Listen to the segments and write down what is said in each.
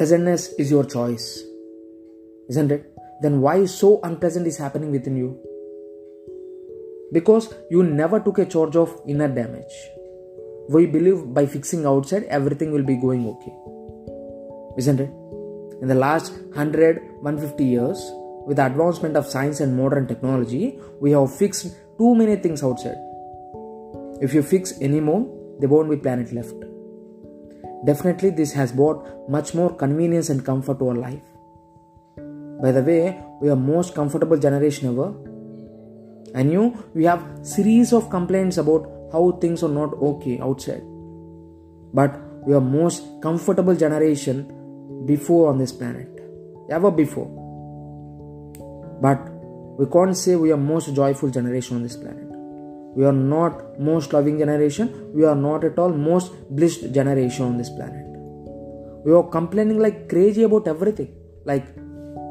Pleasantness is your choice, isn't it? Then why so unpleasant is happening within you? Because you never took a charge of inner damage. We believe by fixing outside everything will be going okay. Isn't it? In the last 100, 150 years, with the advancement of science and modern technology, we have fixed too many things outside. If you fix any more, there won't be planet left. Definitely, this has brought much more convenience and comfort to our life. By the way, we are most comfortable generation ever. I knew we have series of complaints about how things are not okay outside. But we are most comfortable generation before on this planet. Ever before. But we can't say we are most joyful generation on this planet. We are not most loving generation. We are not at all most blessed generation on this planet. We are complaining like crazy about everything, like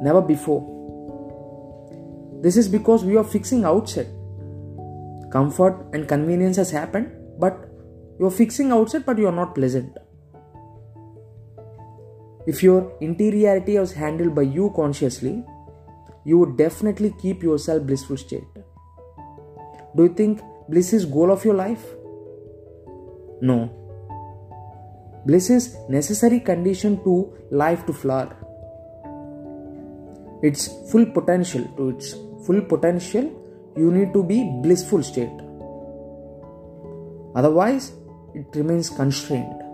never before. This is because we are fixing outside. Comfort and convenience has happened, but you are fixing outside, but you are not pleasant. If your interiority was handled by you consciously, you would definitely keep yourself blissful state. Do you think bliss is goal of your life? No. Bliss is necessary condition to life to flower. Its full potential to its full potential, you need to be blissful state. Otherwise, it remains constrained.